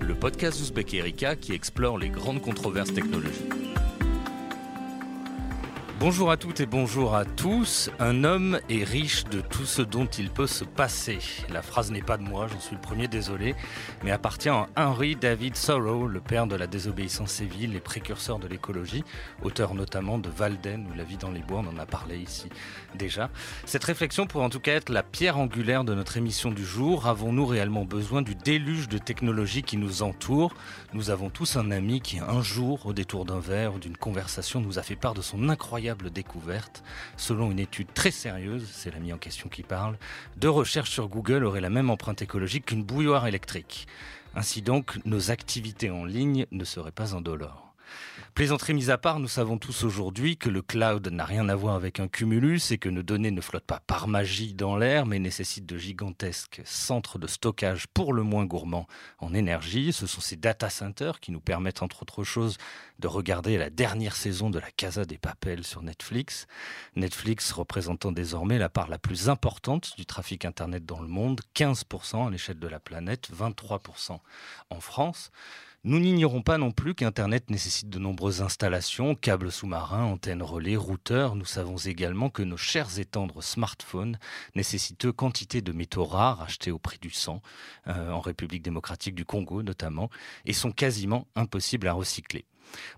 Le podcast d'Ouzbek Erika qui explore les grandes controverses technologiques. Bonjour à toutes et bonjour à tous. Un homme est riche de tout ce dont il peut se passer. La phrase n'est pas de moi, j'en suis le premier désolé, mais appartient à Henry David Thoreau, le père de la désobéissance civile et précurseur de l'écologie, auteur notamment de Walden ou La vie dans les bois, on en a parlé ici déjà. Cette réflexion pourrait en tout cas être la pierre angulaire de notre émission du jour. Avons-nous réellement besoin du déluge de technologies qui nous entoure Nous avons tous un ami qui un jour, au détour d'un verre ou d'une conversation, nous a fait part de son incroyable découverte. Selon une étude très sérieuse, c'est l'ami en question qui parle, deux recherches sur Google auraient la même empreinte écologique qu'une bouilloire électrique. Ainsi donc, nos activités en ligne ne seraient pas indolores. Plaisanterie mise à part, nous savons tous aujourd'hui que le cloud n'a rien à voir avec un cumulus et que nos données ne flottent pas par magie dans l'air, mais nécessitent de gigantesques centres de stockage pour le moins gourmands en énergie. Ce sont ces data centers qui nous permettent, entre autres choses, de regarder la dernière saison de la Casa des Papels sur Netflix. Netflix représentant désormais la part la plus importante du trafic Internet dans le monde, 15% à l'échelle de la planète, 23% en France. Nous n'ignorons pas non plus qu'Internet nécessite de nombreuses installations, câbles sous-marins, antennes relais, routeurs. Nous savons également que nos chers et tendres smartphones nécessitent quantité de métaux rares achetés au prix du sang, euh, en République démocratique du Congo notamment, et sont quasiment impossibles à recycler.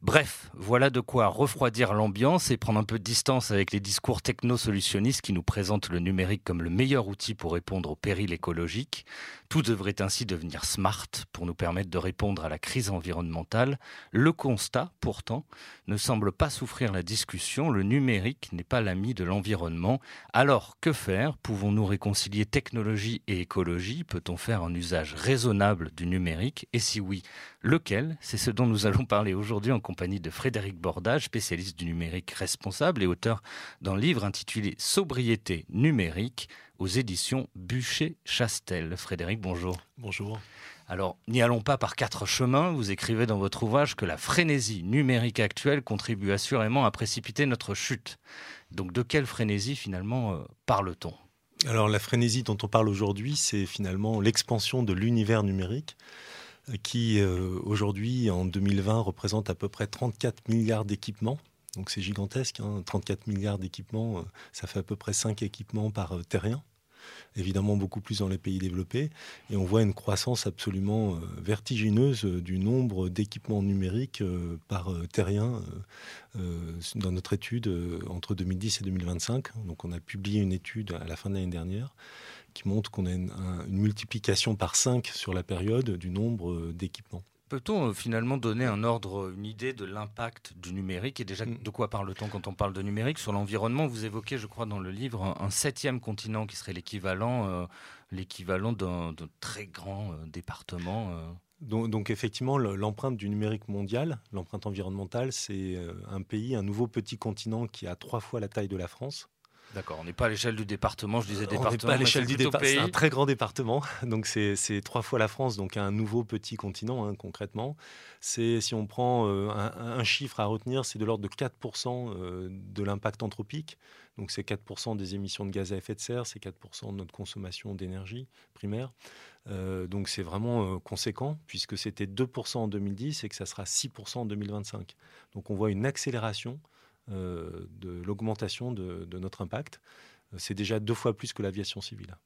Bref, voilà de quoi refroidir l'ambiance et prendre un peu de distance avec les discours techno-solutionnistes qui nous présentent le numérique comme le meilleur outil pour répondre aux périls écologiques. Tout devrait ainsi devenir smart pour nous permettre de répondre à la crise environnementale. Le constat, pourtant, ne semble pas souffrir la discussion. Le numérique n'est pas l'ami de l'environnement. Alors, que faire? Pouvons-nous réconcilier technologie et écologie? Peut-on faire un usage raisonnable du numérique? Et si oui, lequel? C'est ce dont nous allons parler aujourd'hui en compagnie de Frédéric Bordage, spécialiste du numérique responsable et auteur d'un livre intitulé Sobriété numérique aux éditions Bûcher-Chastel. Frédéric, bonjour. Bonjour. Alors, n'y allons pas par quatre chemins. Vous écrivez dans votre ouvrage que la frénésie numérique actuelle contribue assurément à précipiter notre chute. Donc, de quelle frénésie finalement euh, parle-t-on? Alors, la frénésie dont on parle aujourd'hui, c'est finalement l'expansion de l'univers numérique qui euh, aujourd'hui, en 2020, représente à peu près 34 milliards d'équipements. Donc c'est gigantesque, 34 hein. milliards d'équipements, euh, ça fait à peu près 5 équipements par euh, terrien évidemment beaucoup plus dans les pays développés. Et on voit une croissance absolument vertigineuse du nombre d'équipements numériques par terrien dans notre étude entre 2010 et 2025. Donc on a publié une étude à la fin de l'année dernière qui montre qu'on a une, multiplication par 5 sur la période du nombre euh, d'équipements. Peut-on euh, finalement donner un ordre, une idée de l'impact du numérique Et déjà, mm. de quoi parle-t-on quand on parle de numérique? Sur l'environnement, vous évoquez, je crois, dans le livre, un, septième continent qui serait l'équivalent euh, l'équivalent d'un très grand département. Donc, donc, effectivement, l'empreinte du numérique mondial, l'empreinte environnementale, c'est un pays, un nouveau petit continent qui a trois fois la taille de la France. D'accord, on n'est pas à l'échelle du département, je disais département. On n'est pas à l'échelle du département, c'est un très grand département, donc c'est trois fois la France, donc un nouveau petit continent hein, concrètement. C'est si on prend euh, un, chiffre à retenir, c'est de l'ordre de 4% euh, de l'impact anthropique, donc c'est 4% des émissions de gaz à effet de serre, c'est 4% de notre consommation d'énergie primaire. Euh, donc c'est vraiment conséquent puisque c'était 2% en 2010 et que ça sera 6% en 2025. Donc on voit une accélération de l'augmentation de, notre impact. Euh, c'est déjà deux fois plus que l'aviation civile.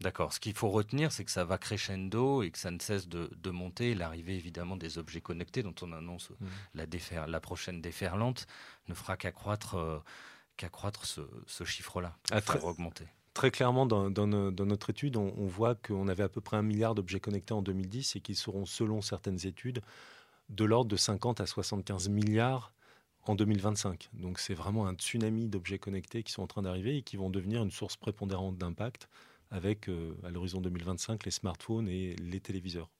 D'accord. Ce qu'il faut retenir, c'est que ça va crescendo et que ça ne cesse de, monter. L'arrivée évidemment des objets connectés, dont on annonce mmh. la, la, prochaine déferlante, ne fera qu'accroître euh, qu'accroître ce, chiffre-là, ah, très, augmenter. Très clairement, dans, notre étude, on, on voit qu'on avait à peu près un milliard d'objets connectés en 2010 et qu'ils seront, selon certaines études, de l'ordre de 50 à 75 milliards en 2025. Donc c'est vraiment un tsunami d'objets connectés qui sont en train d'arriver et qui vont devenir une source prépondérante d'impact avec, euh, à l'horizon 2025, les smartphones et les téléviseurs.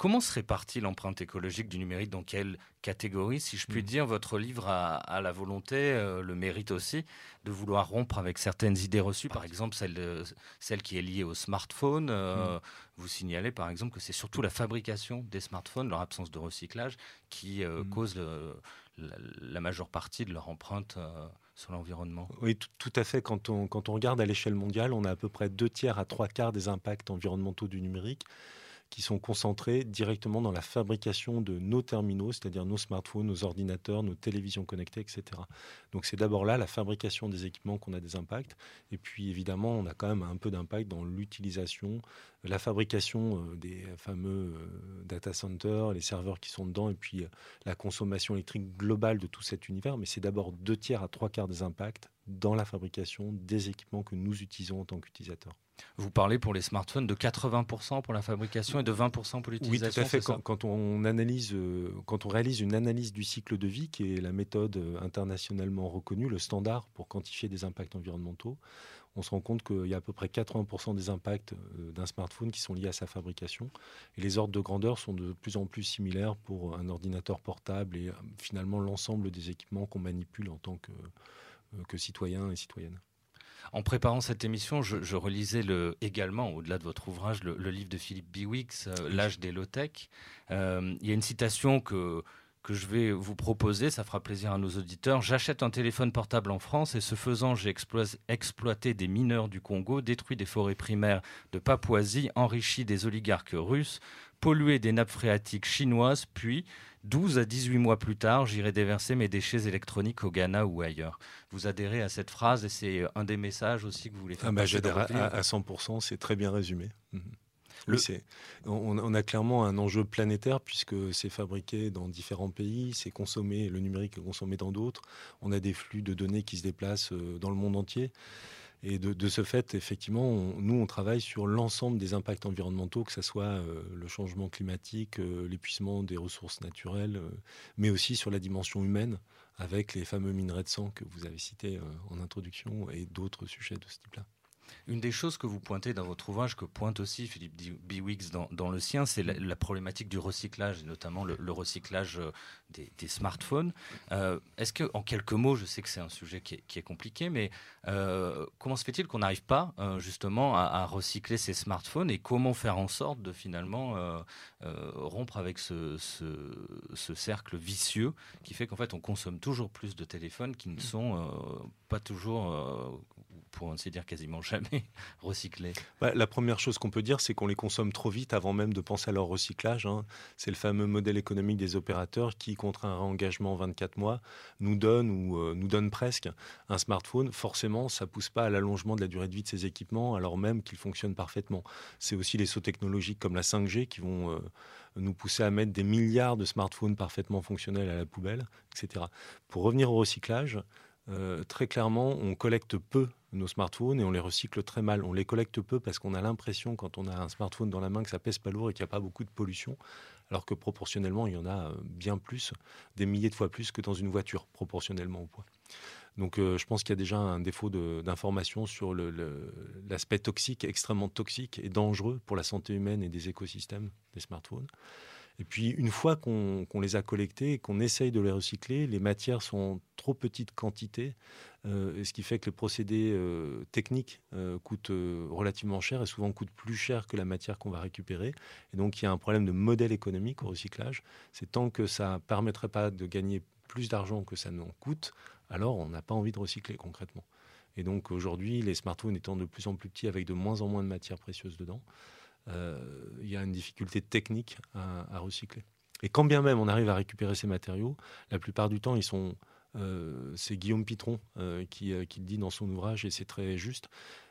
Comment se répartit l'empreinte écologique du numérique Dans quelle catégorie? Si je puis mm. dire, votre livre a, la volonté, euh, le mérite aussi, de vouloir rompre avec certaines idées reçues, par exemple celle, celle qui est liée au smartphone. Euh, mm. Vous signalez par exemple que c'est surtout la fabrication des smartphones, leur absence de recyclage, qui mm. cause le, la, majeure partie de leur empreinte euh, sur l'environnement. Oui, tout, à fait. Quand on, quand on regarde à l'échelle mondiale, on a à peu près deux tiers à trois quarts des impacts environnementaux du numérique qui sont concentrés directement dans la fabrication de nos terminaux, c'est-à-dire nos smartphones, nos ordinateurs, nos télévisions connectées, etc. Donc c'est d'abord là la fabrication des équipements qu'on a des impacts. Et puis évidemment, on a quand même un peu d'impact dans l'utilisation, la fabrication euh, des fameux euh, data centers, les serveurs qui sont dedans, et puis euh, la consommation électrique globale de tout cet univers. Mais c'est d'abord deux tiers à trois quarts des impacts dans la fabrication des équipements que nous utilisons en tant qu'utilisateurs. Vous parlez pour les smartphones de 80% pour la fabrication et de 20% pour l'utilisation. Oui, tout à fait. Quand, on analyse, euh, quand on réalise une analyse du cycle de vie, qui est la méthode euh, internationalement reconnue, le standard pour quantifier des impacts environnementaux, on se rend compte qu'il y a à peu près 80% des impacts euh, d'un smartphone qui sont liés à sa fabrication. Et les ordres de grandeur sont de plus en plus similaires pour un ordinateur portable et finalement l'ensemble des équipements qu'on manipule en tant que, que citoyen et citoyenne. En préparant cette émission, je, relisais le, également, au-delà de votre ouvrage, le, livre de Philippe Biwix, euh, L'âge des low-tech. Euh, il y a une citation que, que je vais vous proposer, ça fera plaisir à nos auditeurs. J'achète un téléphone portable en France et ce faisant, j'ai exploité des mineurs du Congo, détruit des forêts primaires de Papouasie, enrichi des oligarques russes, pollué des nappes phréatiques chinoises, puis 12 à 18 mois plus tard, j'irai déverser mes déchets électroniques au Ghana ou ailleurs. Vous adhérez à cette phrase et c'est un des messages aussi que vous voulez faire ah bah, J'adhère à, 100%, c'est très bien résumé. Mhm. on, a clairement un enjeu planétaire puisque c'est fabriqué dans différents pays, c'est consommé, le numérique est consommé dans d'autres. On a des flux de données qui se déplacent euh, dans le monde entier. Et de, ce fait, effectivement, nous, on travaille sur l'ensemble des impacts environnementaux, que ce soit euh, le changement climatique, euh, l'épuisement des ressources naturelles, euh, mais aussi sur la dimension humaine, avec les fameux minerais de sang que vous avez cités en introduction et d'autres sujets de ce type-là. Une des choses que vous pointez dans votre ouvrage, que pointe aussi Philippe Biwix dans, dans, le sien, c'est la, problématique du recyclage, et notamment le, recyclage euh, des, smartphones. Euh, est-ce que, en quelques mots, je sais que c'est un sujet qui est, compliqué, mais euh, comment se fait-il qu'on n'arrive pas justement à, recycler ces smartphones et comment faire en sorte de finalement rompre avec ce, ce, cercle vicieux qui fait qu'en fait on consomme toujours plus de téléphones qui ne sont pas toujours pour ainsi dire quasiment jamais recyclés bah, La première chose qu'on peut dire, c'est qu'on les consomme trop vite avant même de penser à leur recyclage. Hein. C'est le fameux modèle économique des opérateurs qui, contre un réengagement 24 mois, nous donne ou euh, nous donne presque un smartphone. Forcément, ça pousse pas à l'allongement de la durée de vie de ces équipements, alors même qu'ils fonctionnent parfaitement. C'est aussi les sauts technologiques comme la 5G qui vont euh, nous pousser à mettre des milliards de smartphones parfaitement fonctionnels à la poubelle, etc. Pour revenir au recyclage, euh, très clairement, on collecte peu nos smartphones et on les recycle très mal. On les collecte peu parce qu'on a l'impression, quand on a un smartphone dans la main, que ça pèse pas lourd et qu'il n'y a pas beaucoup de pollution, alors que proportionnellement, il y en a euh, bien plus, des milliers de fois plus que dans une voiture, proportionnellement au poids. Donc euh, je pense qu'il y a déjà un défaut d'information sur l'aspect toxique, extrêmement toxique et dangereux pour la santé humaine et des écosystèmes des smartphones. Et puis, une fois qu'on les a collectés et qu'on essaye de les recycler, les matières sont trop petites quantités, euh, ce qui fait que le procédé euh, technique euh, coûte relativement cher et souvent coûte plus cher que la matière qu'on va récupérer. Et donc, il y a un problème de modèle économique au recyclage. C'est tant que ça ne permettrait pas de gagner plus d'argent que ça n'en coûte, alors on n'a pas envie de recycler concrètement. Et donc, aujourd'hui, les smartphones étant de plus en plus petits avec de moins en moins de matières précieuses dedans, il y a une difficulté technique à, recycler. Et quand bien même on arrive à récupérer ces matériaux, la plupart du temps, ils sont euh, c'est Guillaume Pitron euh, qui, le dit dans son ouvrage et c'est très juste.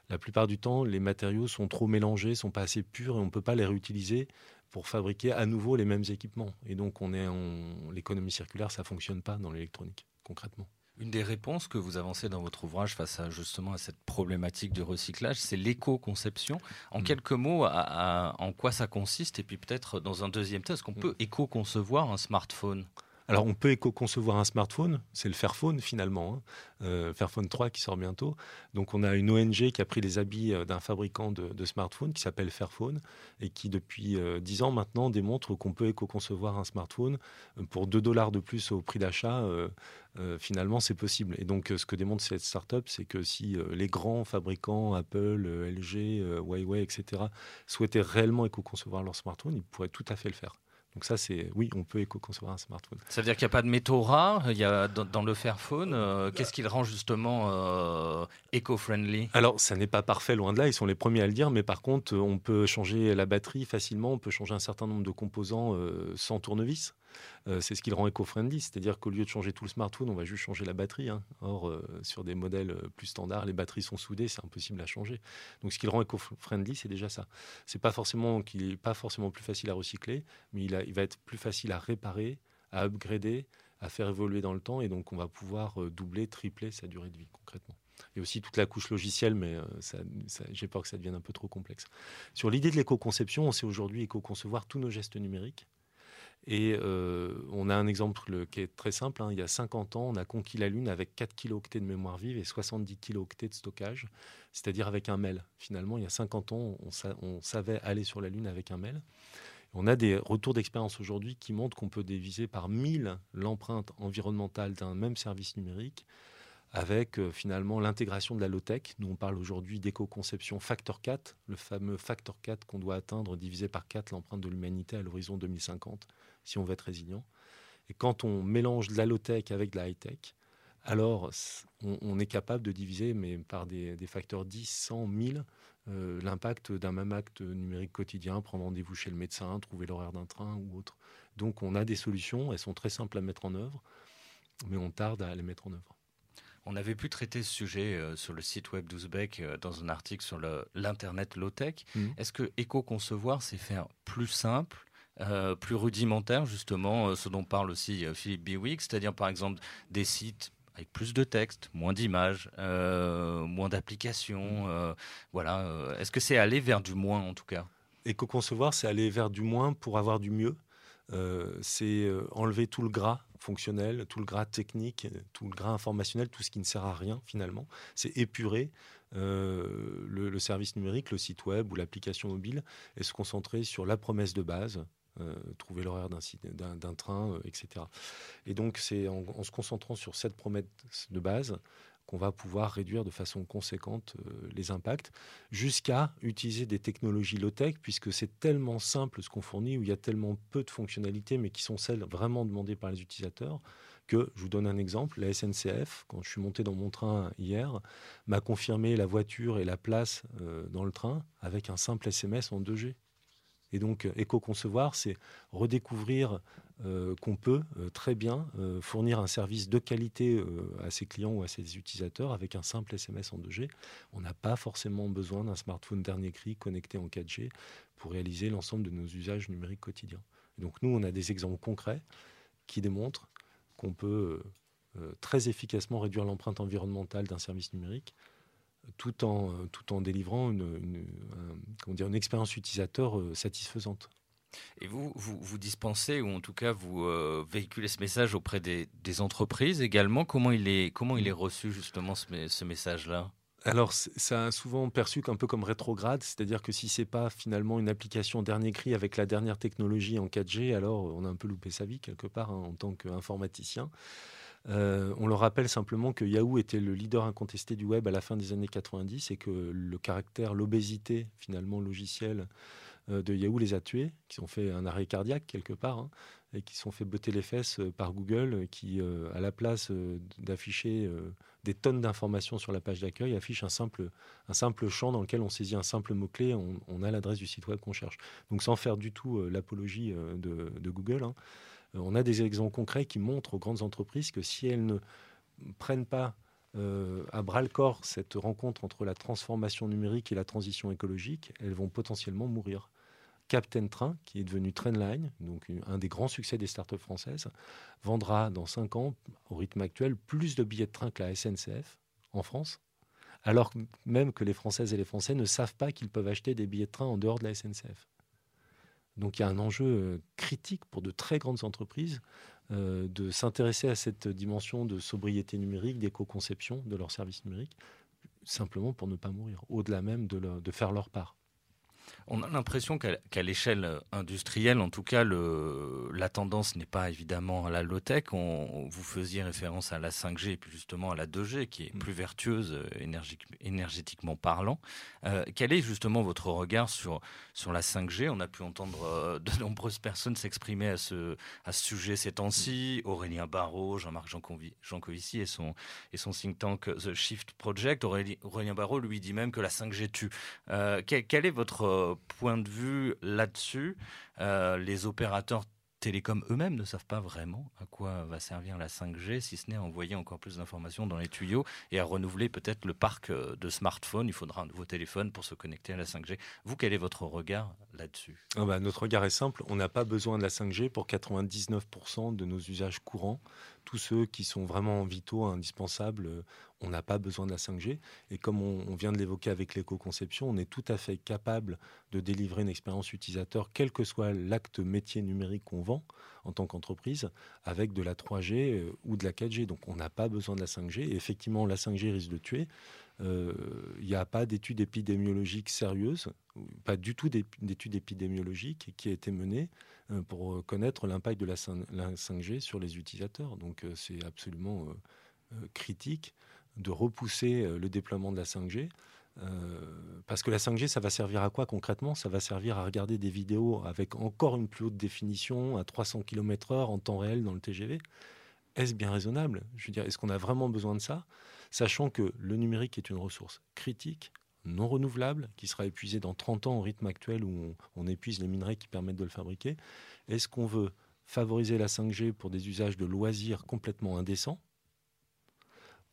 La plupart du temps, les matériaux sont trop mélangés, sont pas assez purs et on ne peut pas les réutiliser pour fabriquer à nouveau les mêmes équipements. Et donc, on est en... l'économie circulaire, ça fonctionne pas dans l'électronique concrètement. Une des réponses que vous avancez dans votre ouvrage face à justement à cette problématique du recyclage, c'est l'éco-conception. En mm. quelques mots, en quoi ça consiste? Et puis peut-être dans un deuxième temps, est-ce qu'on mm. peut éco-concevoir un smartphone? Alors on peut éco-concevoir un smartphone, c'est le Fairphone finalement, hein. euh, Fairphone 3 qui sort bientôt. Donc on a une ONG qui a pris les habits euh, d'un fabricant de, smartphones qui s'appelle Fairphone et qui depuis 10 euh, ans maintenant démontre qu'on peut éco-concevoir un smartphone pour 2 dollars de plus au prix d'achat. finalement c'est possible. Et donc ce que démontre cette startup, c'est que si les grands fabricants, Apple, LG, Huawei, etc., souhaitaient réellement éco-concevoir leur smartphone, ils pourraient tout à fait le faire Donc ça, c'est oui, on peut éco-concevoir un smartphone. Ça veut dire qu'il n'y a pas de métaux rares il y a, dans, le Fairphone. Euh, qu'est-ce qui le rend justement euh, éco-friendly? Alors, ça n'est pas parfait, loin de là. Ils sont les premiers à le dire. Mais par contre, on peut changer la batterie facilement. On peut changer un certain nombre de composants euh, sans tournevis. Euh, c'est ce qui le rend éco-friendly. C'est-à-dire qu'au lieu de changer tout le smartphone, on va juste changer la batterie. Hein. Or, euh, sur des modèles euh, plus standards, les batteries sont soudées, c'est impossible à changer. Donc, ce qui le rend éco-friendly, c'est déjà ça. C'est pas forcément qu'il n'est pas forcément plus facile à recycler, mais il, il va être plus facile à réparer, à upgrader, à faire évoluer dans le temps. Et donc, on va pouvoir doubler, tripler sa durée de vie concrètement. A aussi toute la couche logicielle, mais j'ai peur que ça devienne un peu trop complexe. Sur l'idée de l'éco-conception, on sait aujourd'hui éco-concevoir tous nos gestes numériques. Et euh, on a un exemple qui est très simple. Hein. Il y a 50 ans, on a conquis la Lune avec 4 kilooctets de mémoire vive et 70 kilooctets de stockage, c'est-à-dire avec un mail. Finalement, il y a 50 ans, on, savait aller sur la Lune avec un mail. On a des retours d'expérience aujourd'hui qui montrent qu'on peut diviser par 1000 l'empreinte environnementale d'un même service numérique avec euh, finalement l'intégration de la low-tech. Nous, on parle aujourd'hui d'éco-conception factor 4, le fameux factor 4 qu'on doit atteindre, divisé par 4 l'empreinte de l'humanité à l'horizon 2050, si on veut être résilient. Et quand on mélange de la low-tech avec de la high-tech, alors on, est capable de diviser, mais par des, facteurs 10, 100, 1000, l'impact d'un même acte numérique quotidien, prendre rendez-vous chez le médecin, trouver l'horaire d'un train ou autre. Donc on a des solutions, elles sont très simples à mettre en œuvre, mais on tarde à les mettre en œuvre. On avait pu traiter ce sujet euh, sur le site web d'Ouzbek euh, dans un article sur l'Internet low-tech. Mmh. Est-ce que éco-concevoir, c'est faire plus simple euh, plus rudimentaire, justement, ce dont parle aussi Philippe Biwick, c'est-à-dire par exemple des sites avec plus de texte, moins d'images, moins d'applications. Mmh. voilà. Est-ce que c'est aller vers du moins en tout cas? Éco-concevoir, c'est aller vers du moins pour avoir du mieux? C'est enlever tout le gras fonctionnel, tout le gras technique, tout le gras informationnel, tout ce qui ne sert à rien finalement. C'est épurer euh, le, service numérique, le site web ou l'application mobile et se concentrer sur la promesse de base, euh, trouver l'horaire d'un train, euh, etc. Et donc c'est en, se concentrant sur cette promesse de base qu'on va pouvoir réduire de façon conséquente euh, les impacts, jusqu'à utiliser des technologies low-tech, puisque c'est tellement simple ce qu'on fournit, où il y a tellement peu de fonctionnalités, mais qui sont celles vraiment demandées par les utilisateurs, que, je vous donne un exemple, la SNCF, quand je suis monté dans mon train hier, m'a confirmé la voiture et la place euh, dans le train avec un simple SMS en 2G. Et donc, euh, éco-concevoir, c'est redécouvrir euh, qu'on peut euh, très bien euh, fournir un service de qualité à ses clients ou à ses utilisateurs avec un simple SMS en 2G. On n'a pas forcément besoin d'un smartphone dernier cri connecté en 4G pour réaliser l'ensemble de nos usages numériques quotidiens. donc nous, on a des exemples concrets qui démontrent qu'on peut très efficacement réduire l'empreinte environnementale d'un service numérique tout en, tout en délivrant une, dire, une expérience utilisateur satisfaisante. Et vous, vous, dispensez, ou en tout cas, vous euh, véhiculez ce message auprès des, entreprises également. Comment il est, comment il est reçu, justement, ce, message-là? Alors, ça a souvent perçu un peu comme rétrograde, c'est-à-dire que si c'est pas finalement une application dernier cri avec la dernière technologie en 4G, alors on a un peu loupé sa vie quelque part hein, en tant qu'informaticien. Euh, on leur rappelle simplement que Yahoo était le leader incontesté du web à la fin des années 90 et que le caractère, l'obésité finalement logicielle de Yahoo les a tués, qui ont fait un arrêt cardiaque quelque part, hein, et qui sont fait botter les fesses euh, par Google, qui, euh, à la place d'afficher des tonnes d'informations sur la page d'accueil, affiche un simple, un simple champ dans lequel on saisit un simple mot-clé, on, a l'adresse du site web qu'on cherche. Donc sans faire du tout l'apologie de, Google, hein, on a des exemples concrets qui montrent aux grandes entreprises que si elles ne prennent pas à bras le corps cette rencontre entre la transformation numérique et la transition écologique, elles vont potentiellement mourir. Captain Train, qui est devenu Trainline, donc un des grands succès des startups françaises, vendra dans 5 ans, au rythme actuel, plus de billets de train que la SNCF en France, alors même que les Françaises et les Français ne savent pas qu'ils peuvent acheter des billets de train en dehors de la SNCF. Donc il y a un enjeu euh, critique pour de très grandes entreprises euh, de s'intéresser à cette dimension de sobriété numérique, d'éco-conception de leurs services numériques, simplement pour ne pas mourir, au-delà même de, de faire leur part. On a l'impression qu'à l'échelle industrielle, en tout cas, le, la tendance n'est pas évidemment à la low-tech. vous faisiez référence à la 5G et puis justement à la 2G, qui est mm. plus vertueuse euh, énergétiquement parlant. Euh, quel est justement votre regard sur, sur la 5G On a pu entendre euh, de nombreuses personnes s'exprimer à ce, à ce sujet ces temps-ci. Aurélien Barraud, Jean-Marc Jancovici et son, et son think tank The Shift Project. Aurélien Barraud lui dit même que la 5G tue. quel, quel est votre point de vue là-dessus, euh, les opérateurs télécoms eux-mêmes ne savent pas vraiment à quoi va servir la 5G, si ce n'est à envoyer encore plus d'informations dans les tuyaux et à renouveler peut-être le parc euh, de smartphones. Il faudra un nouveau téléphone pour se connecter à la 5G. Vous, quel est votre regard là-dessus? Ah bah, Notre regard est simple. On n'a pas besoin de la 5G pour 99% de nos usages courants tous ceux qui sont vraiment vitaux, indispensables, euh, on n'a pas besoin de la 5G. Et comme on, vient de l'évoquer avec l'éco-conception, on est tout à fait capable de délivrer une expérience utilisateur, quel que soit l'acte métier numérique qu'on vend en tant qu'entreprise, avec de la 3G euh, ou de la 4G. Donc on n'a pas besoin de la 5G. Et effectivement, la 5G risque de tuer. Il euh, n'y a pas d'études épidémiologiques sérieuses, pas du tout d'études épidémiologiques qui a été menée euh, pour connaître l'impact de la 5G sur les utilisateurs. Donc c'est absolument critique de repousser le déploiement de la 5G. parce que la 5G, ça va servir à quoi concrètement? Ça va servir à regarder des vidéos avec encore une plus haute définition, à 300 km/h en temps réel dans le TGV. Est-ce bien raisonnable? Je veux est-ce qu'on a vraiment besoin de ça? Sachant que le numérique est une ressource critique, non renouvelable, qui sera épuisée dans 30 ans au rythme actuel où on, épuise les minerais qui permettent de le fabriquer. Est-ce qu'on veut favoriser la 5G pour des usages de loisirs complètement indécents?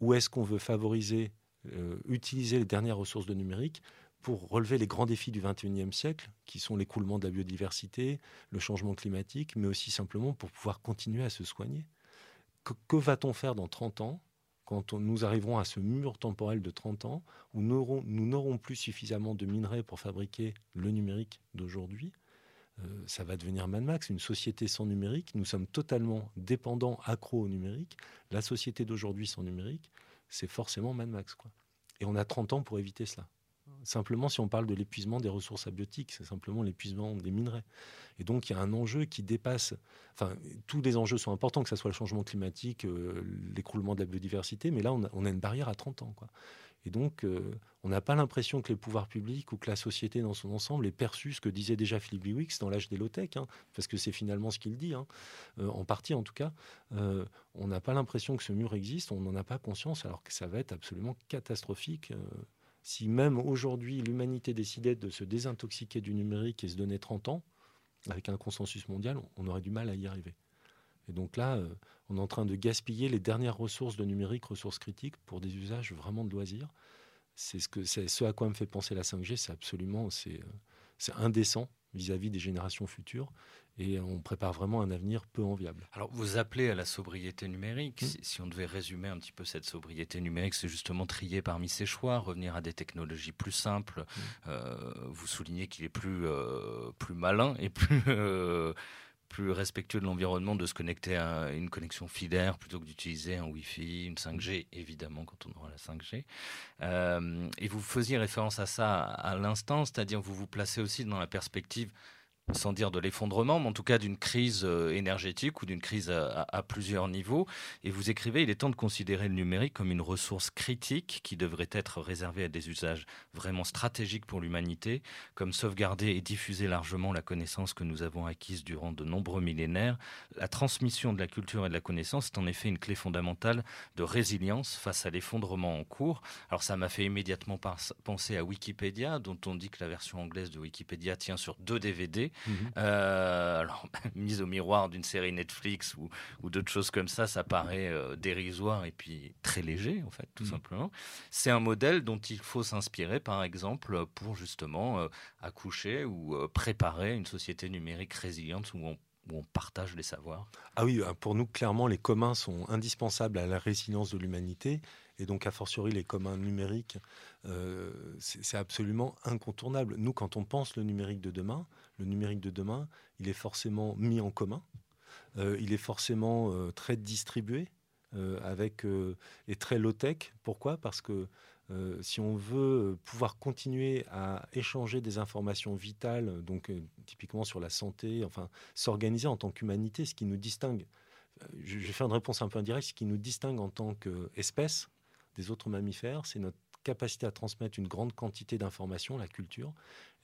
Ou est-ce qu'on veut favoriser, euh, utiliser les dernières ressources de numérique pour relever les grands défis du 21e siècle, qui sont l'écoulement de la biodiversité, le changement climatique, mais aussi simplement pour pouvoir continuer à se soigner. Que, va-t-on faire dans 30 ans quand nous arriverons à ce mur temporel de 30 ans où nous n'aurons plus suffisamment de minerais pour fabriquer le numérique d'aujourd'hui? Euh, ça va devenir Mad Max, une société sans numérique. Nous sommes totalement dépendants, accros au numérique. La société d'aujourd'hui sans numérique, c'est forcément Mad Max. Quoi. Et on a 30 ans pour éviter cela. Simplement, si on parle de l'épuisement des ressources abiotiques, c'est simplement l'épuisement des minerais. Et donc, il y a un enjeu qui dépasse. Enfin, tous les enjeux sont importants, que ce soit le changement climatique, euh, l'écroulement de la biodiversité, mais là, on a, une barrière à 30 ans. Quoi. Et donc, euh, on n'a pas l'impression que les pouvoirs publics ou que la société dans son ensemble ait perçu ce que disait déjà Philippe Biwix dans l'âge des low-tech, hein, parce que c'est finalement ce qu'il dit, hein, euh, en partie en tout cas. on n'a pas l'impression que ce mur existe, on n'en a pas conscience, alors que ça va être absolument catastrophique si même aujourd'hui l'humanité décidait de se désintoxiquer du numérique et se donner 30 ans, avec un consensus mondial, on aurait du mal à y arriver. Et donc là, euh, on est en train de gaspiller les dernières ressources de numérique, ressources critiques, pour des usages vraiment de loisirs. C'est ce, que, ce à quoi me fait penser la 5G, c'est absolument c'est, euh, indécent vis-à-vis des générations futures et on prépare vraiment un avenir peu enviable. Alors vous appelez à la sobriété numérique. Mmh. Si, on devait résumer un petit peu cette sobriété numérique, c'est justement trier parmi ses choix, revenir à des technologies plus simples. Mmh. Euh, vous soulignez qu'il est plus euh, plus malin et plus plus respectueux de l'environnement de se connecter à une connexion filaire plutôt que d'utiliser un Wi-Fi, une 5G, évidemment, quand on aura la 5G. Euh, et vous faisiez référence à ça à l'instant, c'est-à-dire vous vous placez aussi dans la perspective sans dire de l'effondrement, mais en tout cas d'une crise euh, énergétique ou d'une crise à, plusieurs niveaux. Et vous écrivez, il est temps de considérer le numérique comme une ressource critique qui devrait être réservée à des usages vraiment stratégiques pour l'humanité, comme sauvegarder et diffuser largement la connaissance que nous avons acquise durant de nombreux millénaires. La transmission de la culture et de la connaissance est en effet une clé fondamentale de résilience face à l'effondrement en cours. Alors ça m'a fait immédiatement penser à Wikipédia, dont on dit que la version anglaise de Wikipédia tient sur deux DVD. Mhm. Euh, alors, mise au miroir d'une série Netflix ou, ou d'autres choses comme ça, ça paraît euh, dérisoire et puis très léger, en fait, tout mhm. simplement. C'est un modèle dont il faut s'inspirer, par exemple, pour justement euh, accoucher ou préparer une société numérique résiliente où on où on partage les savoirs Ah oui, pour nous, clairement, les communs sont indispensables à la résilience de l'humanité et donc a fortiori les communs numériques, euh, c'est absolument incontournable. Nous, quand on pense le numérique de demain, le numérique de demain, il est forcément mis en commun, euh, il est forcément euh, très distribué. avec et très low tech. Pourquoi? Parce que euh, si on veut pouvoir continuer à échanger des informations vitales, donc euh, typiquement sur la santé, enfin s'organiser en tant qu'humanité, ce qui nous distingue, je vais faire une réponse un peu indirecte, ce qui nous distingue en tant qu'espèce des autres mammifères, c'est notre capacité à transmettre une grande quantité d'informations, la culture,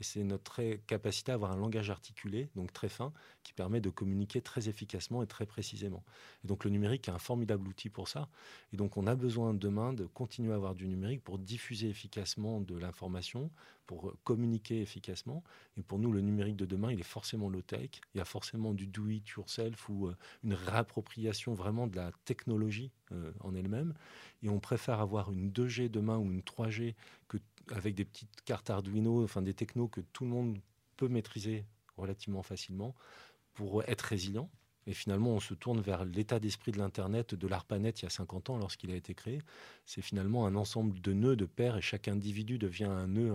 et c'est notre capacité à avoir un langage articulé, donc très fin, qui permet de communiquer très efficacement et très précisément. Et donc le numérique est un formidable outil pour ça. Et donc on a besoin demain de continuer à avoir du numérique pour diffuser efficacement de l'information, pour communiquer efficacement. Et pour nous, le numérique de demain, il est forcément low-tech. Il y a forcément du do-it-yourself ou euh, une réappropriation vraiment de la technologie euh, en elle-même. Et on préfère avoir une 2G demain ou une 3G que, avec des petites cartes Arduino, enfin des technos que tout le monde peut maîtriser relativement facilement pour être résilient. Et finalement, on se tourne vers l'état d'esprit de l'Internet, de l'ARPANET il y a 50 ans lorsqu'il a été créé. C'est finalement un ensemble de nœuds, de paires, et chaque individu devient un nœud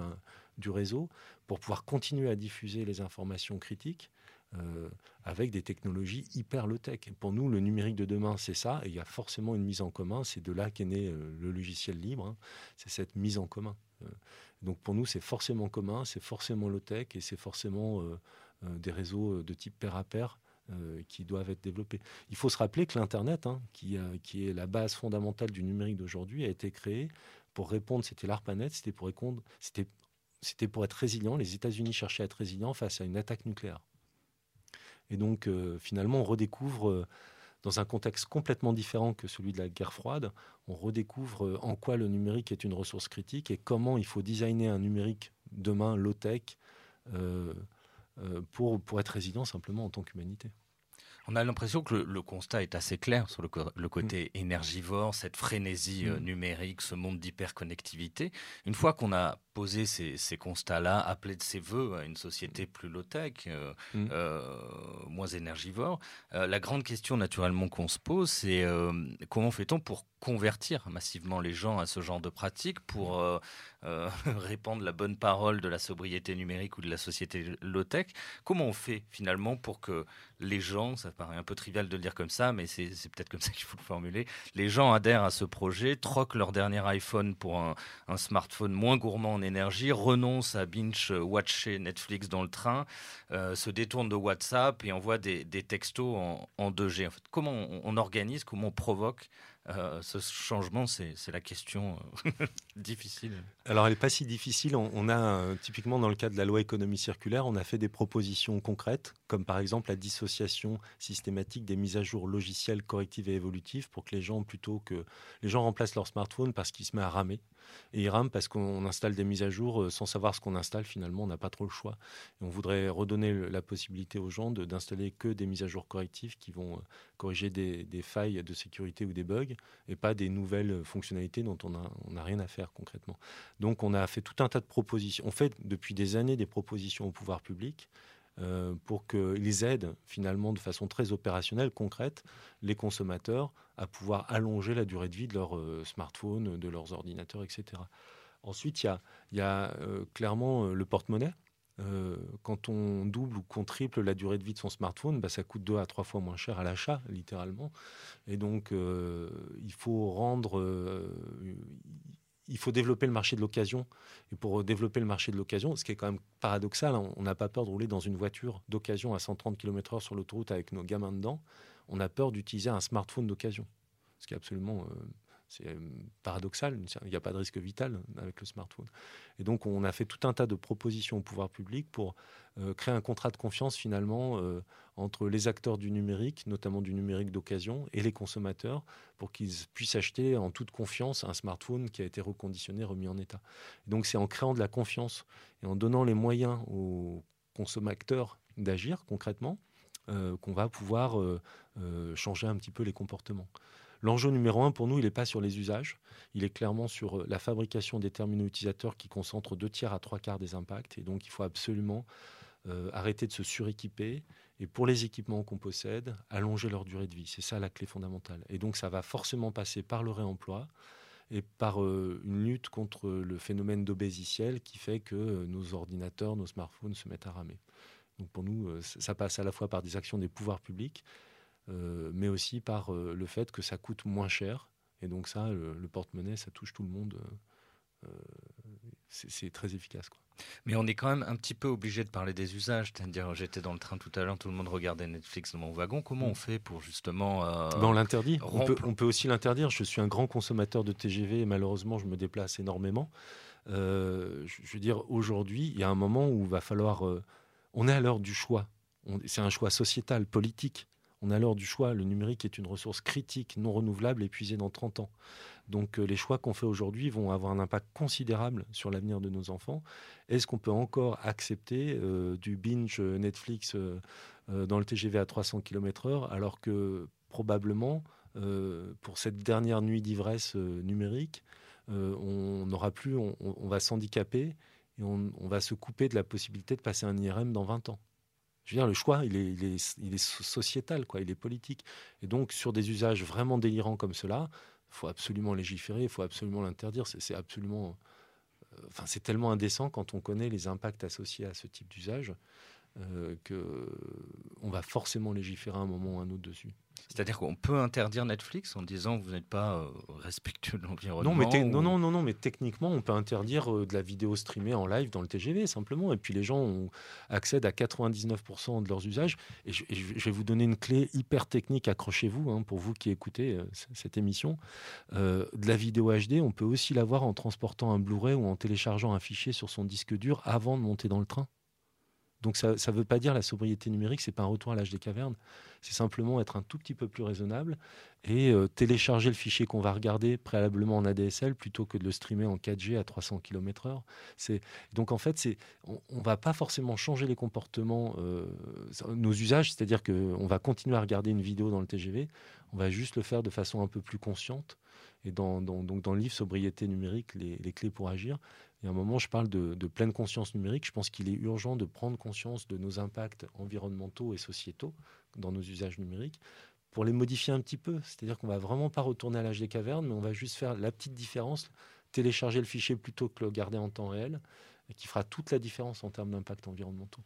du réseau pour pouvoir continuer à diffuser les informations critiques euh, avec des technologies hyper low-tech. Pour nous, le numérique de demain, c'est ça, et il y a forcément une mise en commun. C'est de là qu'est né euh, le logiciel libre, hein. c'est cette mise en commun. Euh, donc pour nous, c'est forcément commun, c'est forcément low-tech, et c'est forcément des réseaux de type pair à pair qui doivent être développés. Il faut se rappeler que l'Internet, hein, qui, qui, est la base fondamentale du numérique d'aujourd'hui, a été créé pour répondre, c'était l'ARPANET, c'était pour répondre, c'était, c'était pour être résilient. Les États-Unis cherchaient à être résilients face à une attaque nucléaire. Et donc, euh, finalement, on redécouvre, euh, dans un contexte complètement différent que celui de la guerre froide, on redécouvre en quoi le numérique est une ressource critique et comment il faut designer un numérique demain low-tech euh, pour, pour être résident simplement en tant qu'humanité. On a l'impression que le, constat est assez clair sur le, le côté mm. énergivore, cette frénésie euh, mm. numérique, ce monde d'hyperconnectivité. Une fois qu'on a posé ces, ces constats-là, appelé de ses voeux à une société plus low-tech, euh, mm. moins énergivore, la grande question naturellement qu'on se pose, c'est comment fait-on pour convertir massivement les gens à ce genre de pratiques pour euh, euh, répandre la bonne parole de la sobriété numérique ou de la société low-tech? Comment on fait finalement pour que les gens, ça paraît un peu trivial de le dire comme ça, mais c'est peut-être comme ça qu'il faut le formuler, les gens adhèrent à ce projet, troquent leur dernier iPhone pour un, smartphone moins gourmand en énergie, renoncent à binge-watcher Netflix dans le train, euh, se détournent de WhatsApp et envoient des, textos en, 2G. En fait, comment on organise, comment on provoque euh, ce changement, c'est la question euh, difficile. Alors, elle n'est pas si difficile. On, a, typiquement, dans le cadre de la loi économie circulaire, on a fait des propositions concrètes, comme par exemple la dissociation systématique des mises à jour logicielles correctives et évolutives pour que les gens, plutôt que les gens remplacent leur smartphone parce qu'il se met à ramer. Et il parce qu'on installe des mises à jour sans savoir ce qu'on installe. Finalement, on n'a pas trop le choix. On voudrait redonner la possibilité aux gens d'installer que des mises à jour correctives qui vont corriger des, failles de sécurité ou des bugs et pas des nouvelles fonctionnalités dont on n'a rien à faire concrètement. Donc on a fait tout un tas de propositions. On fait depuis des années des propositions au pouvoir public euh, pour qu'ils aident finalement de façon très opérationnelle, concrète, les consommateurs à pouvoir allonger la durée de vie de leur euh, smartphone, de leurs ordinateurs, etc. Ensuite, il y a, y a euh, clairement le porte-monnaie. Euh, quand on double ou qu'on triple la durée de vie de son smartphone, bah, ça coûte deux à trois fois moins cher à l'achat, littéralement. Et donc, euh, il faut rendre, euh, il faut développer le marché de l'occasion. Et pour développer le marché de l'occasion, ce qui est quand même paradoxal, hein, on n'a pas peur de rouler dans une voiture d'occasion à 130 km/h sur l'autoroute avec nos gamins dedans. On a peur d'utiliser un smartphone d'occasion, ce qui est absolument c'est euh, paradoxal, il n'y a pas de risque vital avec le smartphone. Et donc on a fait tout un tas de propositions au pouvoir public pour euh, créer un contrat de confiance finalement euh, entre les acteurs du numérique, notamment du numérique d'occasion, et les consommateurs, pour qu'ils puissent acheter en toute confiance un smartphone qui a été reconditionné, remis en état. donc c'est en créant de la confiance et en donnant les moyens aux consommateurs d'agir concrètement qu'on va pouvoir changer un petit peu les comportements. L'enjeu numéro un pour nous, il n'est pas sur les usages, il est clairement sur euh, la fabrication des terminaux utilisateurs qui concentrent deux tiers à trois quarts des impacts. Et donc, il faut absolument euh, arrêter de se suréquiper et pour les équipements qu'on possède, allonger leur durée de vie. C'est ça la clé fondamentale. Et donc, ça va forcément passer par le réemploi et par euh, une lutte contre le phénomène d'obésiciel qui fait que nos ordinateurs, nos smartphones se mettent à ramer. Donc pour nous, ça passe à la fois par des actions des pouvoirs publics, mais aussi par euh, le fait que ça coûte moins cher. Et donc ça, le, porte-monnaie, ça touche tout le monde c'est très efficace. Quoi. Mais on est quand même un petit peu obligé de parler des usages. C'est-à-dire, j'étais dans le train tout à l'heure, tout le monde regardait Netflix dans mon wagon. Comment on fait pour justement. Euh, ben, on l'interdit. On peut, on peut, aussi l'interdire. Je suis un grand consommateur de TGV et malheureusement, je me déplace énormément. Euh, je veux dire, aujourd'hui, il y a un moment où il va falloir. Euh, on est à l'heure du choix. C'est un choix sociétal, politique. On a l'heure du choix. Le numérique est une ressource critique, non renouvelable, épuisée dans 30 ans. Donc euh, les choix qu'on fait aujourd'hui vont avoir un impact considérable sur l'avenir de nos enfants. Est-ce qu'on peut encore accepter euh, du binge Netflix euh, dans le TGV à 300 km/h alors que probablement pour cette dernière nuit d'ivresse numérique, on n'aura plus, on, va s'handicaper et on, on va se couper de la possibilité de passer un IRM dans 20 ans? Je veux dire, le choix, il est, sociétal, quoi, il est politique. Et donc, sur des usages vraiment délirants comme cela, il faut absolument légiférer, il faut absolument l'interdire. C'est absolument. Euh, c'est tellement indécent quand on connaît les impacts associés à ce type d'usage euh, qu'on va forcément légiférer à un moment ou un autre dessus. C'est-à-dire qu'on peut interdire Netflix en disant que vous n'êtes pas euh, respectueux de l'environnement non, mais non, non, non, non, mais techniquement, on peut interdire euh, de la vidéo streamée en live dans le TGV, simplement. Et puis les gens ont, accèdent à 99% de leurs usages. Et je, vais vous donner une clé hyper technique, accrochez-vous, hein, pour vous qui écoutez euh, cette émission. de la vidéo HD, on peut aussi l'avoir en transportant un Blu-ray ou en téléchargeant un fichier sur son disque dur avant de monter dans le train. Donc ça ne veut pas dire la sobriété numérique, c'est pas un retour à l'âge des cavernes, c'est simplement être un tout petit peu plus raisonnable et euh, télécharger le fichier qu'on va regarder préalablement en ADSL plutôt que de le streamer en 4G à 300 km/h. donc en fait on, ne va pas forcément changer les comportements, euh, nos usages, c'est-à-dire qu'on va continuer à regarder une vidéo dans le TGV, on va juste le faire de façon un peu plus consciente. Et dans, donc dans le livre Sobriété numérique, les clés pour agir, y a un moment, je parle de, pleine conscience numérique. Je pense qu'il est urgent de prendre conscience de nos impacts environnementaux et sociétaux dans nos usages numériques pour les modifier un petit peu. C'est-à-dire qu'on va vraiment pas retourner à l'âge des cavernes, mais on va juste faire la petite différence, télécharger le fichier plutôt que le garder en temps réel, et qui fera toute la différence en termes d'impact environnementaux.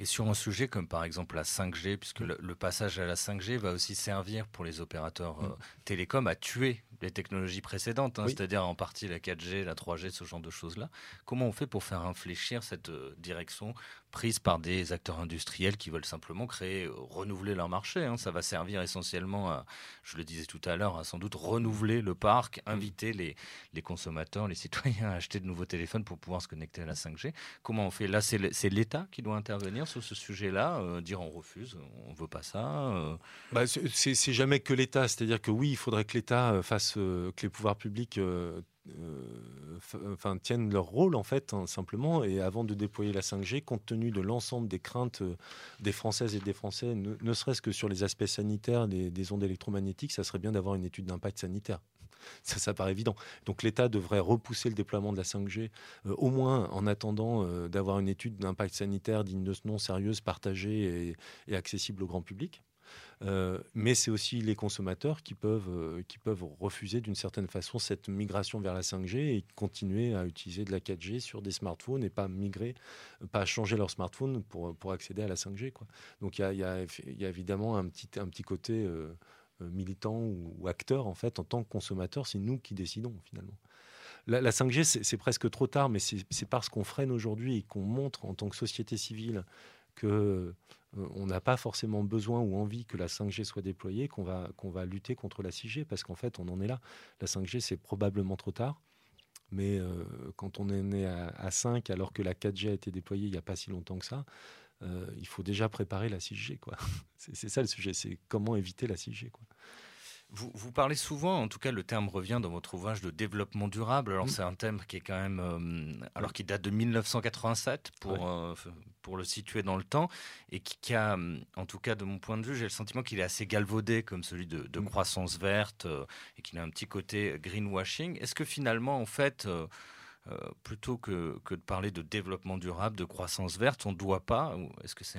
Et sur un sujet comme par exemple la 5G, puisque le, passage à la 5G va aussi servir pour les opérateurs euh, mm. télécoms à tuer les technologies précédentes, hein, c'est-à-dire en partie la 4G, la 3G, ce genre de choses-là. Comment on fait pour faire infléchir cette euh, direction prise par des acteurs industriels qui veulent simplement créer, euh, renouveler leur marché hein. Ça va servir essentiellement, à, je le disais tout à l'heure, à sans doute renouveler le parc, mm. inviter les, les consommateurs, les citoyens à acheter de nouveaux téléphones pour pouvoir se connecter à la 5G. Comment on fait? Là, c'est l'État qui doit intervenir sur ce sujet-là, euh, dire on refuse, on veut pas ça euh. bah, C'est jamais que l'État, c'est-à-dire que oui, il faudrait que l'État euh, fasse, que les pouvoirs publics enfin, tiennent leur rôle en fait, hein, simplement, et avant de déployer la 5G, compte tenu de l'ensemble des craintes des Françaises et des Français, ne, serait-ce que sur les aspects sanitaires des, des ondes électromagnétiques, ça serait bien d'avoir une étude d'impact sanitaire. Ça, ça paraît évident. Donc l'État devrait repousser le déploiement de la 5G, euh, au moins en attendant euh, d'avoir une étude d'impact sanitaire digne de ce nom, sérieuse, partagée et, accessible au grand public. Euh, mais c'est aussi les consommateurs qui peuvent, qui peuvent refuser d'une certaine façon cette migration vers la 5G et continuer à utiliser de la 4G sur des smartphones et pas migrer, pas changer leur smartphone pour, pour accéder à la 5G. Quoi. Donc il y a, y, y a, évidemment un petit, un petit côté euh, militants ou, acteurs, en fait, en tant que consommateurs, c'est nous qui décidons finalement. La, 5G, c'est presque trop tard, mais c'est parce qu'on freine aujourd'hui et qu'on montre en tant que société civile que euh, on n'a pas forcément besoin ou envie que la 5G soit déployée, qu'on va, qu'on va lutter contre la 6G, parce qu'en fait, on en est là. La 5G, c'est probablement trop tard. Mais euh, quand on est né à, à, 5, alors que la 4G a été déployée il n'y a pas si longtemps que ça, euh, il faut déjà préparer la 6G. Quoi. c'est, ça le sujet, c'est comment éviter la 6G. Quoi. Vous, vous, parlez souvent, en tout cas le terme revient dans votre ouvrage de développement durable. Alors mm. c'est un thème qui est quand même, euh, alors qui date de 1987 pour euh, pour le situer dans le temps et qui, a, en tout cas de mon point de vue, j'ai le sentiment qu'il est assez galvaudé comme celui de, de mm. croissance verte et qu'il a un petit côté greenwashing. Est-ce que finalement en fait euh, plutôt que, que, de parler de développement durable, de croissance verte, on ne doit pas, est-ce que c'est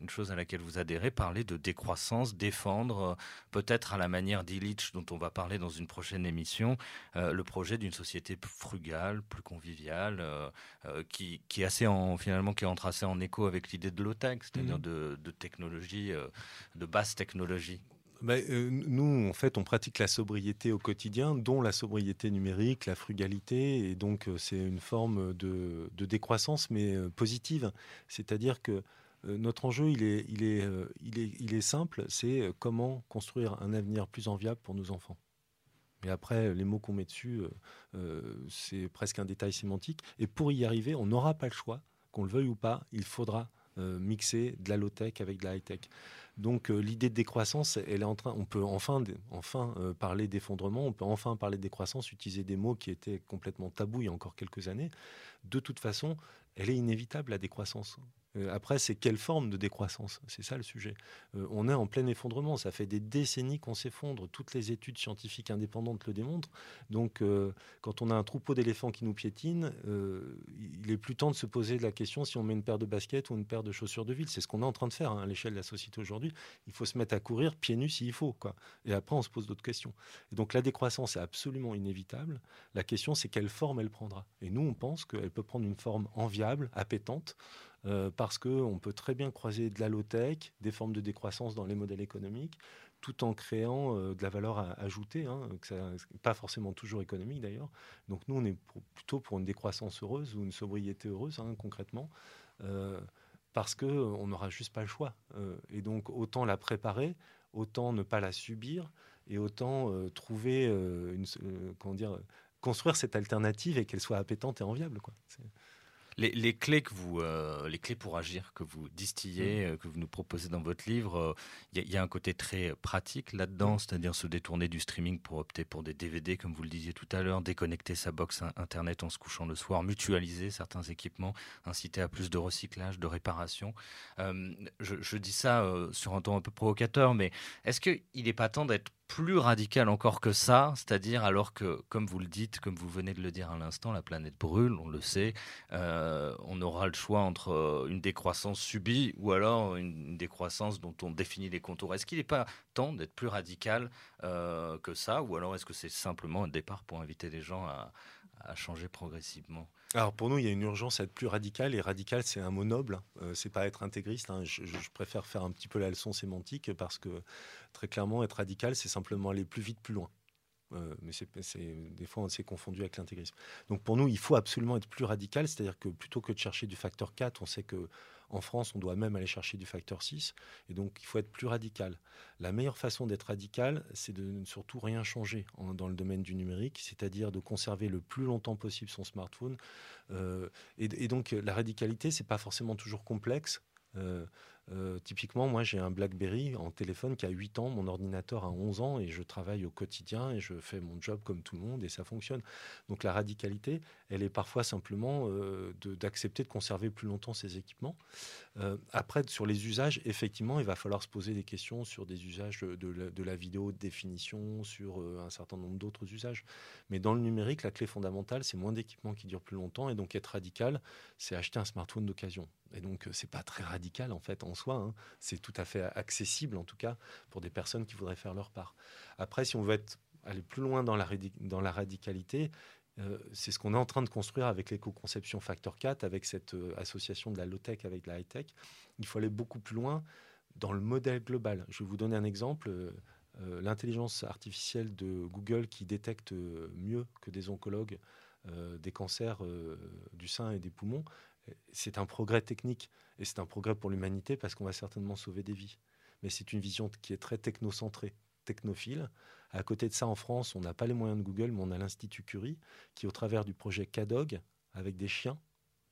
une chose à laquelle vous adhérez, parler de décroissance, défendre, euh, peut-être à la manière d'Illich, dont on va parler dans une prochaine émission, euh, le projet d'une société plus frugale, plus conviviale, qui, qui, est assez en, finalement, qui entre assez en écho avec l'idée de low-tech, c'est-à-dire mmh. de, de, technologie, de basse technologie euh, Nous, en fait, on pratique la sobriété au quotidien, dont la sobriété numérique, la frugalité, et donc euh, c'est une forme de, décroissance, mais euh, positive. C'est-à-dire que notre enjeu, il est simple, c'est comment construire un avenir plus enviable pour nos enfants. Mais après, les mots qu'on met dessus, c'est presque un détail sémantique. Et pour y arriver, on n'aura pas le choix, qu'on le veuille ou pas, il faudra euh, mixer de la low-tech avec de la high-tech. Donc euh, l'idée de décroissance, elle est en train, on peut enfin, enfin euh, parler d'effondrement, on peut enfin parler de décroissance, utiliser des mots qui étaient complètement tabous il y a encore quelques années. De toute façon, elle est inévitable, la décroissance. Euh, après, c'est quelle forme de décroissance? C'est ça le sujet. Euh, on est en plein effondrement. Ça fait des décennies qu'on s'effondre. Toutes les études scientifiques indépendantes le démontrent. Donc, euh, quand on a un troupeau d'éléphants qui nous piétine, il est plus temps de se poser la question si on met une paire de baskets ou une paire de chaussures de ville. C'est ce qu'on est en train de faire hein, à l'échelle de la société aujourd'hui. Il faut se mettre à courir pieds nus s'il faut. Et après, on se pose d'autres questions. Donc, la décroissance est absolument inévitable. La question, c'est quelle forme elle prendra? Et nous, on pense qu'elle peut prendre une forme enviable, appétente. Euh, parce qu'on peut très bien croiser de la low-tech, des formes de décroissance dans les modèles économiques, tout en créant euh, de la valeur ajoutée, hein, pas forcément toujours économique d'ailleurs. Donc nous, on est plutôt pour une décroissance heureuse ou une sobriété heureuse, hein, concrètement. Euh, parce qu'on n'aura juste pas le choix. et donc, autant la préparer, autant ne pas la subir, et autant trouver comment dire, construire cette alternative et qu'elle soit appétante et enviable. Les, clés que vous, euh, les clés pour agir que vous distillez, mm. euh, que vous nous proposez dans votre livre, il euh, y, a un côté très pratique là-dedans, mm. c'est-à-dire se détourner du streaming pour opter pour des DVD, comme vous le disiez tout à l'heure, déconnecter sa box internet en se couchant le soir, mutualiser certains équipements, inciter à plus de recyclage, de réparation. Je, je, dis ça sur un ton un peu provocateur, mais est-ce qu'il n'est pas temps d'être plus radical encore que ça, c'est-à-dire alors que, comme vous le dites, comme vous venez de le dire à l'instant, la planète brûle, on le sait, euh, on aura le choix entre euh, une décroissance subie ou alors une décroissance dont on définit les contours. Est-ce qu'il n'est pas temps d'être plus radical euh, que ça, ou alors est-ce que c'est simplement un départ pour inviter les gens à, à changer progressivement? Alors pour nous, il y a une urgence à être plus radical, et radical, c'est un mot noble, euh, c'est pas être intégriste. Hein. Je, préfère faire un petit peu la leçon sémantique parce que très clairement, être radical, c'est simplement aller plus vite, plus loin. Euh, mais des fois, on s'est confondu avec l'intégrisme. Donc pour nous, il faut absolument être plus radical, c'est-à-dire que plutôt que de chercher du facteur 4, on sait que en France, on doit même aller chercher du facteur 6, et donc il faut être plus radical. La meilleure façon d'être radical, c'est de ne surtout rien changer dans le domaine du numérique, c'est-à-dire de conserver le plus longtemps possible son smartphone. Euh, et, donc la radicalité, c'est pas forcément toujours complexe. Euh, euh, typiquement, moi, j'ai un BlackBerry en téléphone qui a 8 ans, mon ordinateur a 11 ans et je travaille au quotidien et je fais mon job comme tout le monde et ça fonctionne. Donc la radicalité, elle est parfois simplement euh, d'accepter de, conserver plus longtemps ces équipements. après, sur les usages, effectivement, il va falloir se poser des questions sur des usages de, la, vidéo de définition, sur un certain nombre d'autres usages. Mais dans le numérique, la clé fondamentale, c'est moins d'équipements qui durent plus longtemps et donc être radical, c'est acheter un smartphone d'occasion. Et donc, c'est pas très radical en fait soi. Hein. C'est tout à fait accessible en tout cas pour des personnes qui voudraient faire leur part. Après, si on veut aller plus loin dans la, dans la radicalité, euh, c'est ce qu'on est en train de construire avec l'éco-conception Factor 4, avec cette euh, association de la low-tech avec la high-tech. Il faut aller beaucoup plus loin dans le modèle global. Je vais vous donner un exemple. Euh, l'intelligence artificielle de Google qui détecte mieux que des oncologues des cancers du sein et des poumons, c'est un progrès technique et c'est un progrès pour l'humanité parce qu'on va certainement sauver des vies. Mais c'est une vision qui est très technocentrée, technophile. À côté de ça, en France, on n'a pas les moyens de Google, mais on a l'Institut Curie qui, au travers du projet CADOG, avec des chiens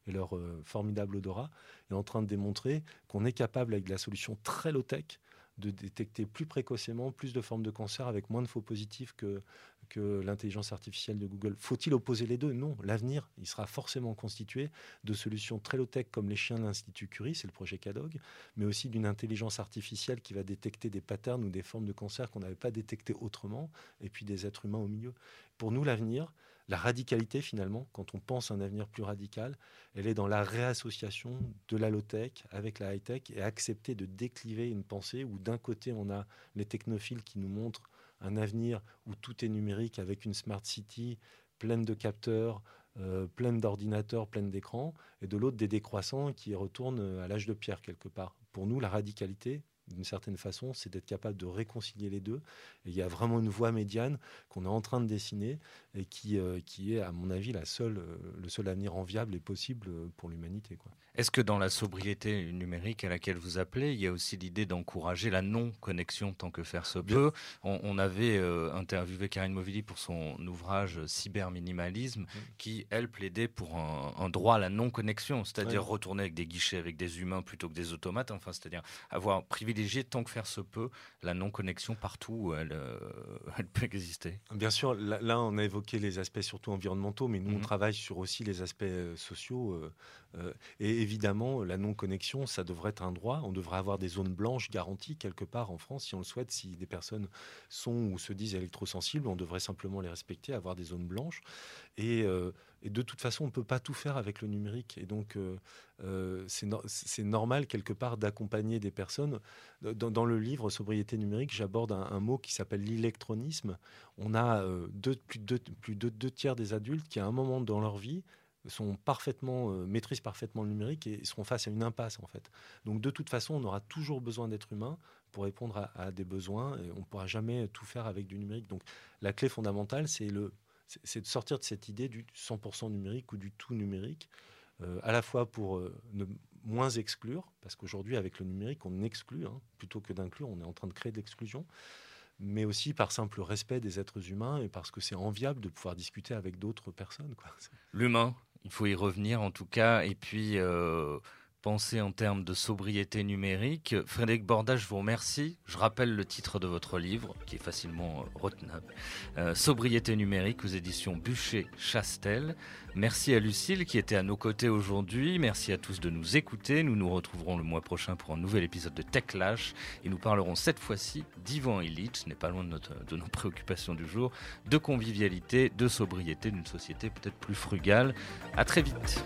et leur euh, formidable odorat, est en train de démontrer qu'on est capable, avec de la solution très low-tech, de détecter plus précocement plus de formes de cancer avec moins de faux positifs que, que l'intelligence artificielle de Google. Faut-il opposer les deux? Non. L'avenir, il sera forcément constitué de solutions très low-tech comme les chiens de l'Institut Curie, c'est le projet CADOG, mais aussi d'une intelligence artificielle qui va détecter des patterns ou des formes de cancer qu'on n'avait pas détectées autrement, et puis des êtres humains au milieu. Pour nous, l'avenir, la radicalité finalement, quand on pense à un avenir plus radical, elle est dans la réassociation de la low-tech avec la high-tech et accepter de décliver une pensée où d'un côté on a les technophiles qui nous montrent un avenir où tout est numérique avec une smart city pleine de capteurs, euh, pleine d'ordinateurs, pleine d'écrans, et de l'autre des décroissants qui retournent à l'âge de pierre quelque part. Pour nous, la radicalité, d'une certaine façon, c'est d'être capable de réconcilier les deux. Et il y a vraiment une voie médiane qu'on est en train de dessiner et qui, euh, qui est, à mon avis, la seule, euh, le seul avenir enviable et possible pour l'humanité. Est-ce que dans la sobriété numérique à laquelle vous appelez, il y a aussi l'idée d'encourager la non-connexion tant que faire se peut? On, avait euh, interviewé Karine Movili pour son ouvrage Cyberminimalisme, qui, elle, plaidait pour un, droit à la non-connexion, c'est-à-dire retourner avec des guichets, avec des humains plutôt que des automates, enfin, c'est-à-dire avoir privilégié tant que faire se peut la non-connexion partout où elle, euh, elle, peut exister. Bien sûr, là, on a évoqué les aspects surtout environnementaux, mais nous, on mhm. travaille sur aussi les aspects euh, sociaux. et évidemment, la non-connexion, ça devrait être un droit. On devrait avoir des zones blanches garanties quelque part en France, si on le souhaite, si des personnes sont ou se disent électrosensibles, on devrait simplement les respecter, avoir des zones blanches. Et, euh, de toute façon, on ne peut pas tout faire avec le numérique. Et donc, euh, euh, c'est normal quelque part d'accompagner des personnes. Dans, le livre Sobriété numérique, j'aborde un, mot qui s'appelle l'électronisme. On a plus, de, plus de deux tiers des adultes qui, à un moment dans leur vie, sont parfaitement, euh, maîtrisent parfaitement le numérique et seront face à une impasse en fait. Donc de toute façon, on aura toujours besoin d'être humain pour répondre à, des besoins et on ne pourra jamais tout faire avec du numérique. Donc la clé fondamentale, c'est le, c'est de sortir de cette idée du 100% numérique ou du tout numérique, euh, à la fois pour euh, ne moins exclure, parce qu'aujourd'hui avec le numérique, on exclut, hein, plutôt que d'inclure, on est en train de créer de l'exclusion mais aussi par simple respect des êtres humains et parce que c'est enviable de pouvoir discuter avec d'autres personnes. L'humain, il faut y revenir en tout cas. Et puis, euh, penser en termes de sobriété numérique. Frédéric Borda, je vous remercie. Je rappelle le titre de votre livre, qui est facilement euh, retenable. Euh, sobriété numérique aux éditions Bûcher-Chastel. Merci à Lucille qui était à nos côtés aujourd'hui. Merci à tous de nous écouter. Nous nous retrouverons le mois prochain pour un nouvel épisode de Tech Lash et nous parlerons cette fois-ci d'Ivan Illich, ce n'est pas loin de, de nos préoccupations du jour, de convivialité, de sobriété, d'une société peut-être plus frugale. À très vite.